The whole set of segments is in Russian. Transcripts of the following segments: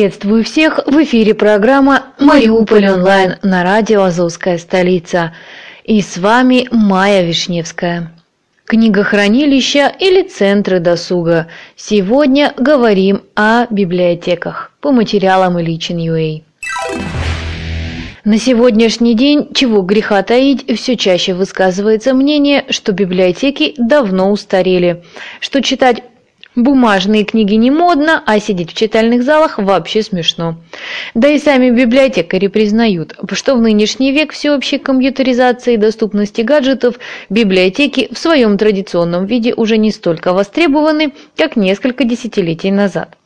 Приветствую всех! В эфире программа «Мариуполь онлайн» на радио «Азовская столица». И с вами Майя Вишневская. книгохранилища или центры досуга. Сегодня говорим о библиотеках по материалам Ильичин.ua. На сегодняшний день, чего греха таить, все чаще высказывается мнение, что библиотеки давно устарели, что читать Бумажные книги не модно, а сидеть в читальных залах вообще смешно. Да и сами библиотекари признают, что в нынешний век всеобщей компьютеризации и доступности гаджетов библиотеки в своем традиционном виде уже не столько востребованы, как несколько десятилетий назад.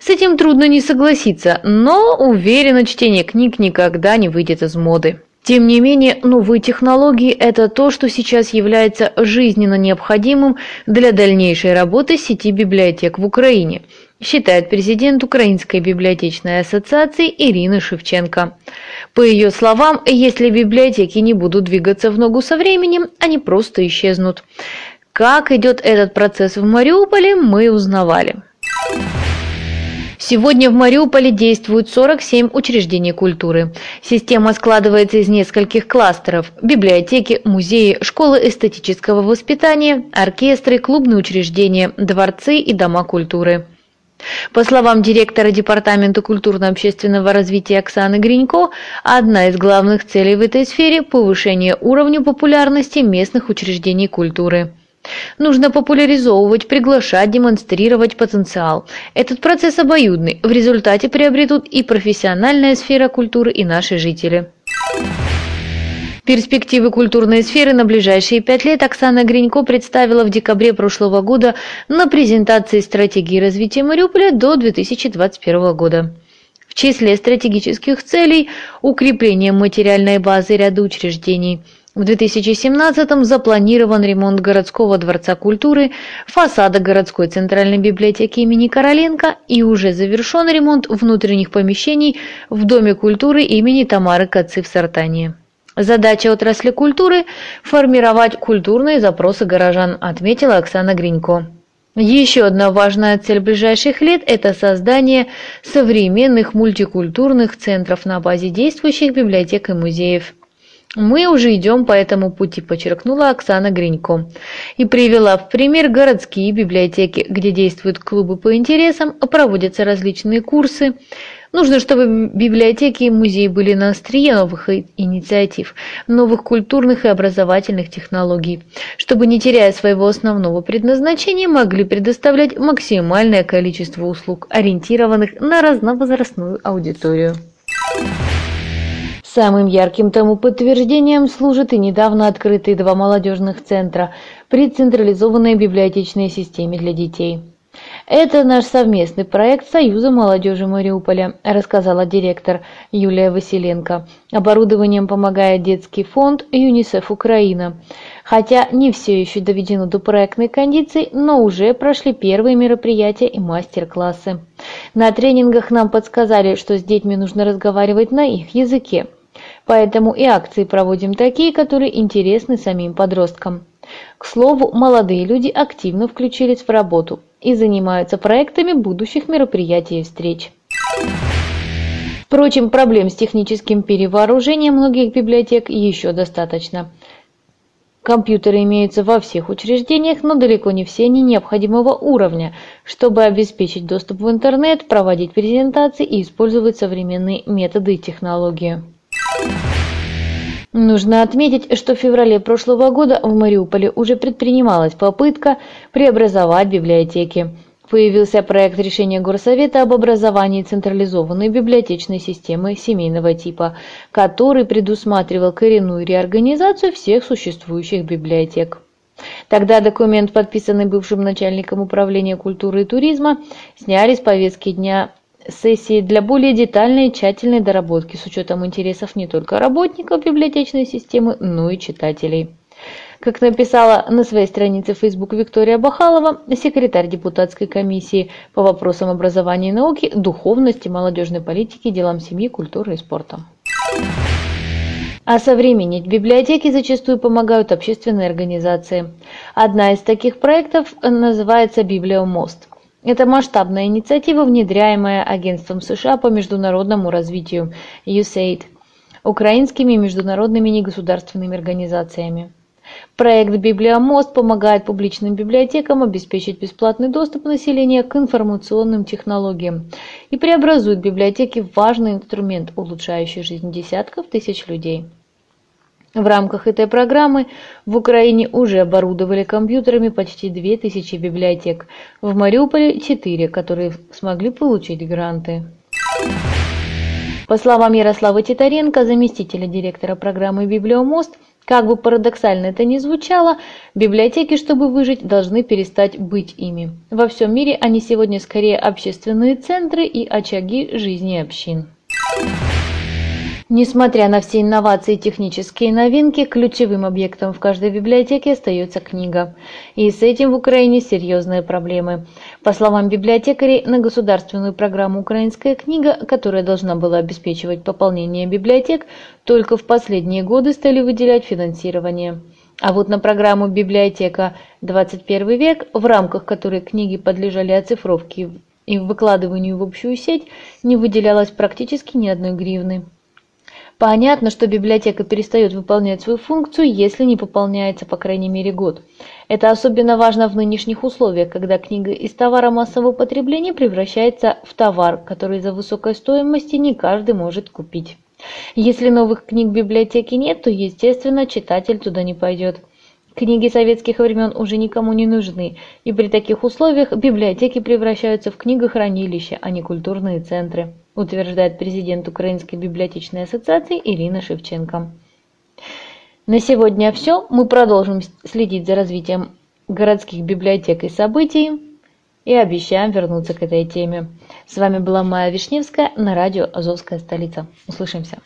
С этим трудно не согласиться, но уверенно чтение книг никогда не выйдет из моды. Тем не менее, новые технологии – это то, что сейчас является жизненно необходимым для дальнейшей работы сети библиотек в Украине, считает президент Украинской библиотечной ассоциации Ирина Шевченко. По ее словам, если библиотеки не будут двигаться в ногу со временем, они просто исчезнут. Как идет этот процесс в Мариуполе, мы узнавали. Сегодня в Мариуполе действуют 47 учреждений культуры. Система складывается из нескольких кластеров – библиотеки, музеи, школы эстетического воспитания, оркестры, клубные учреждения, дворцы и дома культуры. По словам директора Департамента культурно-общественного развития Оксаны Гринько, одна из главных целей в этой сфере – повышение уровня популярности местных учреждений культуры. Нужно популяризовывать, приглашать, демонстрировать потенциал. Этот процесс обоюдный. В результате приобретут и профессиональная сфера культуры, и наши жители. Перспективы культурной сферы на ближайшие пять лет Оксана Гринько представила в декабре прошлого года на презентации стратегии развития Мариуполя до 2021 года. В числе стратегических целей – укрепление материальной базы ряда учреждений – в 2017-м запланирован ремонт городского дворца культуры, фасада городской центральной библиотеки имени Короленко и уже завершен ремонт внутренних помещений в Доме культуры имени Тамары Кацы в Сартане. Задача отрасли культуры – формировать культурные запросы горожан, отметила Оксана Гринько. Еще одна важная цель ближайших лет – это создание современных мультикультурных центров на базе действующих библиотек и музеев. Мы уже идем по этому пути, подчеркнула Оксана Гринько. И привела в пример городские библиотеки, где действуют клубы по интересам, проводятся различные курсы. Нужно, чтобы библиотеки и музеи были на острие новых инициатив, новых культурных и образовательных технологий, чтобы, не теряя своего основного предназначения, могли предоставлять максимальное количество услуг, ориентированных на разновозрастную аудиторию. Самым ярким тому подтверждением служат и недавно открытые два молодежных центра при централизованной библиотечной системе для детей. Это наш совместный проект Союза молодежи Мариуполя, рассказала директор Юлия Василенко. Оборудованием помогает детский фонд ЮНИСЕФ Украина. Хотя не все еще доведено до проектной кондиции, но уже прошли первые мероприятия и мастер-классы. На тренингах нам подсказали, что с детьми нужно разговаривать на их языке. Поэтому и акции проводим такие, которые интересны самим подросткам. К слову, молодые люди активно включились в работу и занимаются проектами будущих мероприятий и встреч. Впрочем, проблем с техническим перевооружением многих библиотек еще достаточно. Компьютеры имеются во всех учреждениях, но далеко не все они необходимого уровня, чтобы обеспечить доступ в интернет, проводить презентации и использовать современные методы и технологии. Нужно отметить, что в феврале прошлого года в Мариуполе уже предпринималась попытка преобразовать библиотеки. Появился проект решения Горсовета об образовании централизованной библиотечной системы семейного типа, который предусматривал коренную реорганизацию всех существующих библиотек. Тогда документ, подписанный бывшим начальником управления культуры и туризма, сняли с повестки дня сессии для более детальной и тщательной доработки с учетом интересов не только работников библиотечной системы, но и читателей. Как написала на своей странице Facebook Виктория Бахалова, секретарь депутатской комиссии по вопросам образования и науки, духовности, молодежной политики, делам семьи, культуры и спорта. А современнить библиотеки зачастую помогают общественные организации. Одна из таких проектов называется «Библиомост». Это масштабная инициатива, внедряемая Агентством США по международному развитию USAID, украинскими международными негосударственными организациями. Проект «Библиомост» помогает публичным библиотекам обеспечить бесплатный доступ населения к информационным технологиям и преобразует библиотеки в важный инструмент, улучшающий жизнь десятков тысяч людей. В рамках этой программы в Украине уже оборудовали компьютерами почти 2000 библиотек, в Мариуполе – 4, которые смогли получить гранты. По словам Ярослава Титаренко, заместителя директора программы «Библиомост», как бы парадоксально это ни звучало, библиотеки, чтобы выжить, должны перестать быть ими. Во всем мире они сегодня скорее общественные центры и очаги жизни общин. Несмотря на все инновации и технические новинки, ключевым объектом в каждой библиотеке остается книга. И с этим в Украине серьезные проблемы. По словам библиотекарей, на государственную программу «Украинская книга», которая должна была обеспечивать пополнение библиотек, только в последние годы стали выделять финансирование. А вот на программу «Библиотека 21 век», в рамках которой книги подлежали оцифровке и выкладыванию в общую сеть, не выделялось практически ни одной гривны. Понятно, что библиотека перестает выполнять свою функцию, если не пополняется по крайней мере год. Это особенно важно в нынешних условиях, когда книга из товара массового потребления превращается в товар, который за высокой стоимостью не каждый может купить. Если новых книг в библиотеке нет, то, естественно, читатель туда не пойдет. Книги советских времен уже никому не нужны, и при таких условиях библиотеки превращаются в книгохранилища, а не культурные центры, утверждает президент Украинской библиотечной ассоциации Ирина Шевченко. На сегодня все. Мы продолжим следить за развитием городских библиотек и событий и обещаем вернуться к этой теме. С вами была Майя Вишневская на радио «Азовская столица». Услышимся.